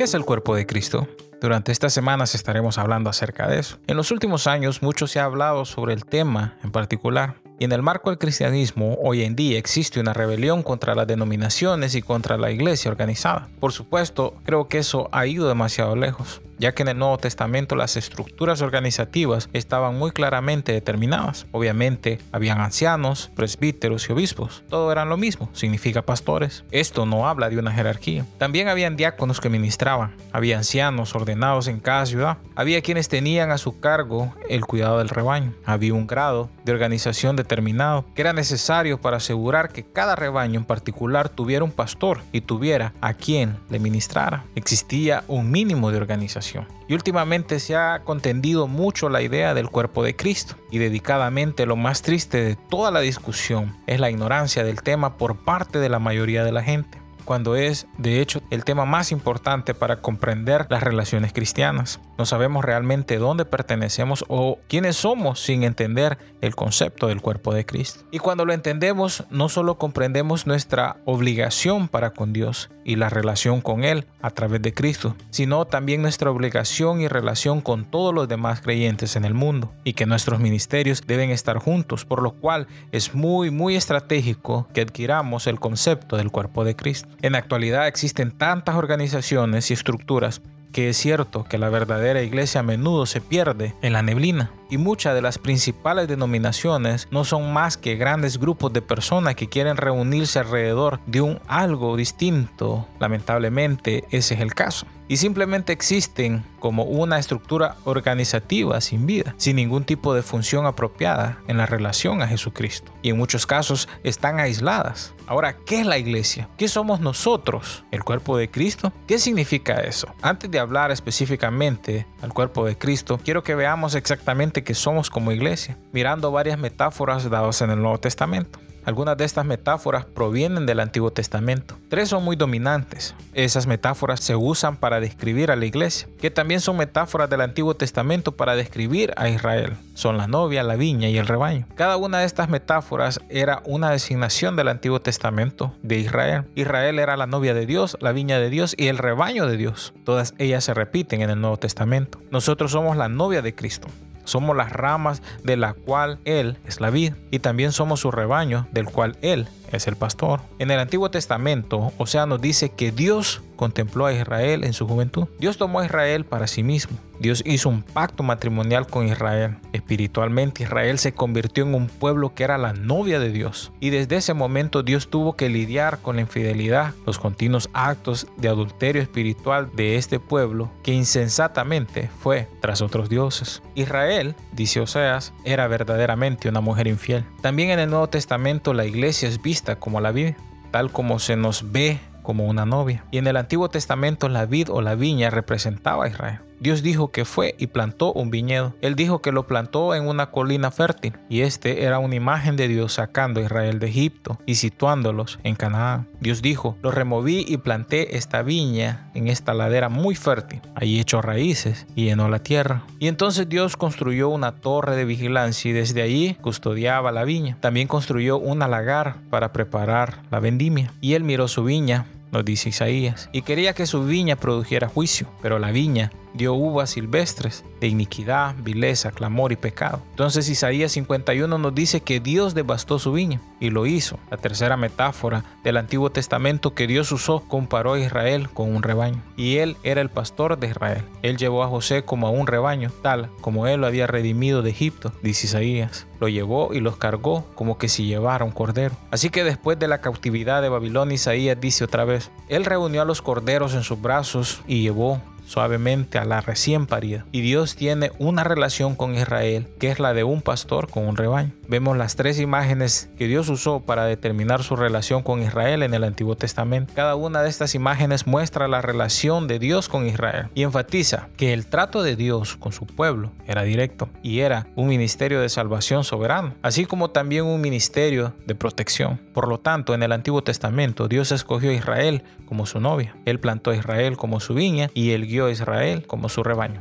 ¿Qué es el cuerpo de Cristo? Durante estas semanas estaremos hablando acerca de eso. En los últimos años mucho se ha hablado sobre el tema en particular. Y en el marco del cristianismo, hoy en día existe una rebelión contra las denominaciones y contra la iglesia organizada. Por supuesto, creo que eso ha ido demasiado lejos ya que en el Nuevo Testamento las estructuras organizativas estaban muy claramente determinadas. Obviamente, habían ancianos, presbíteros y obispos. Todo eran lo mismo, significa pastores. Esto no habla de una jerarquía. También habían diáconos que ministraban, había ancianos ordenados en cada ciudad, había quienes tenían a su cargo el cuidado del rebaño, había un grado de organización determinado que era necesario para asegurar que cada rebaño en particular tuviera un pastor y tuviera a quien le ministrara. Existía un mínimo de organización y últimamente se ha contendido mucho la idea del cuerpo de Cristo. Y dedicadamente lo más triste de toda la discusión es la ignorancia del tema por parte de la mayoría de la gente cuando es, de hecho, el tema más importante para comprender las relaciones cristianas. No sabemos realmente dónde pertenecemos o quiénes somos sin entender el concepto del cuerpo de Cristo. Y cuando lo entendemos, no solo comprendemos nuestra obligación para con Dios y la relación con Él a través de Cristo, sino también nuestra obligación y relación con todos los demás creyentes en el mundo y que nuestros ministerios deben estar juntos, por lo cual es muy, muy estratégico que adquiramos el concepto del cuerpo de Cristo. En la actualidad existen tantas organizaciones y estructuras que es cierto que la verdadera iglesia a menudo se pierde en la neblina y muchas de las principales denominaciones no son más que grandes grupos de personas que quieren reunirse alrededor de un algo distinto. Lamentablemente ese es el caso y simplemente existen como una estructura organizativa sin vida, sin ningún tipo de función apropiada en la relación a Jesucristo. Y en muchos casos están aisladas. Ahora, ¿qué es la iglesia? ¿Qué somos nosotros? ¿El cuerpo de Cristo? ¿Qué significa eso? Antes de hablar específicamente al cuerpo de Cristo, quiero que veamos exactamente qué somos como iglesia, mirando varias metáforas dadas en el Nuevo Testamento. Algunas de estas metáforas provienen del Antiguo Testamento. Tres son muy dominantes. Esas metáforas se usan para describir a la iglesia, que también son metáforas del Antiguo Testamento para describir a Israel. Son la novia, la viña y el rebaño. Cada una de estas metáforas era una designación del Antiguo Testamento de Israel. Israel era la novia de Dios, la viña de Dios y el rebaño de Dios. Todas ellas se repiten en el Nuevo Testamento. Nosotros somos la novia de Cristo. Somos las ramas de la cual Él es la vid y también somos su rebaño del cual Él es el pastor. En el Antiguo Testamento, o nos dice que Dios contempló a Israel en su juventud. Dios tomó a Israel para sí mismo. Dios hizo un pacto matrimonial con Israel. Espiritualmente Israel se convirtió en un pueblo que era la novia de Dios. Y desde ese momento Dios tuvo que lidiar con la infidelidad, los continuos actos de adulterio espiritual de este pueblo que insensatamente fue tras otros dioses. Israel, dice Oseas, era verdaderamente una mujer infiel. También en el Nuevo Testamento la iglesia es vista como la vida, tal como se nos ve como una novia. Y en el Antiguo Testamento la vid o la viña representaba a Israel. Dios dijo que fue y plantó un viñedo. Él dijo que lo plantó en una colina fértil y este era una imagen de Dios sacando a Israel de Egipto y situándolos en Canaán. Dios dijo, lo removí y planté esta viña en esta ladera muy fértil. Allí echó raíces y llenó la tierra. Y entonces Dios construyó una torre de vigilancia y desde allí custodiaba la viña. También construyó un lagar para preparar la vendimia. Y él miró su viña nos dice Isaías, y quería que su viña produjera juicio, pero la viña dio uvas silvestres de iniquidad, vileza, clamor y pecado. Entonces Isaías 51 nos dice que Dios devastó su viña y lo hizo. La tercera metáfora del Antiguo Testamento que Dios usó comparó a Israel con un rebaño. Y él era el pastor de Israel. Él llevó a José como a un rebaño, tal como él lo había redimido de Egipto, dice Isaías. Lo llevó y los cargó como que si llevara un cordero. Así que después de la cautividad de Babilonia, Isaías dice otra vez, él reunió a los corderos en sus brazos y llevó suavemente a la recién parida. Y Dios tiene una relación con Israel que es la de un pastor con un rebaño. Vemos las tres imágenes que Dios usó para determinar su relación con Israel en el Antiguo Testamento. Cada una de estas imágenes muestra la relación de Dios con Israel y enfatiza que el trato de Dios con su pueblo era directo y era un ministerio de salvación soberano, así como también un ministerio de protección. Por lo tanto, en el Antiguo Testamento Dios escogió a Israel como su novia. Él plantó a Israel como su viña y él guió a Israel como su rebaño.